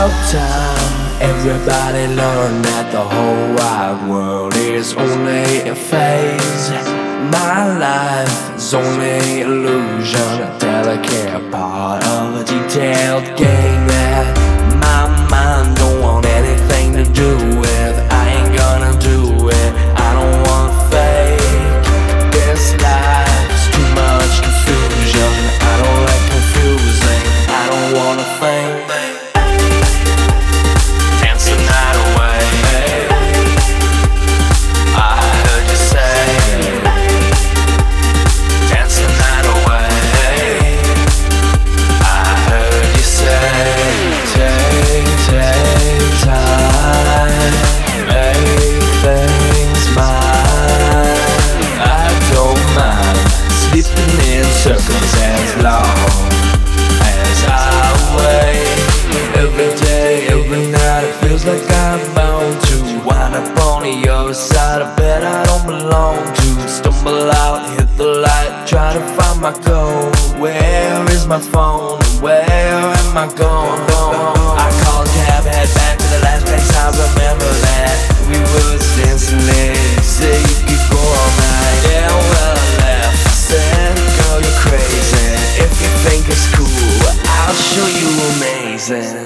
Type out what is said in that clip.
about time everybody learned that the whole wide world is only a phase. My life is only illusion, a delicate part of a detailed game wind up on the other side. I bet I don't belong to stumble out, hit the light, try to find my goal. Where is my phone? Where am I going? I called a cab, head back to the last place I remember that we were dancing. Say you could go all night. Yeah, well I left. Said, girl, you're crazy. If you think it's cool, I'll show you amazing.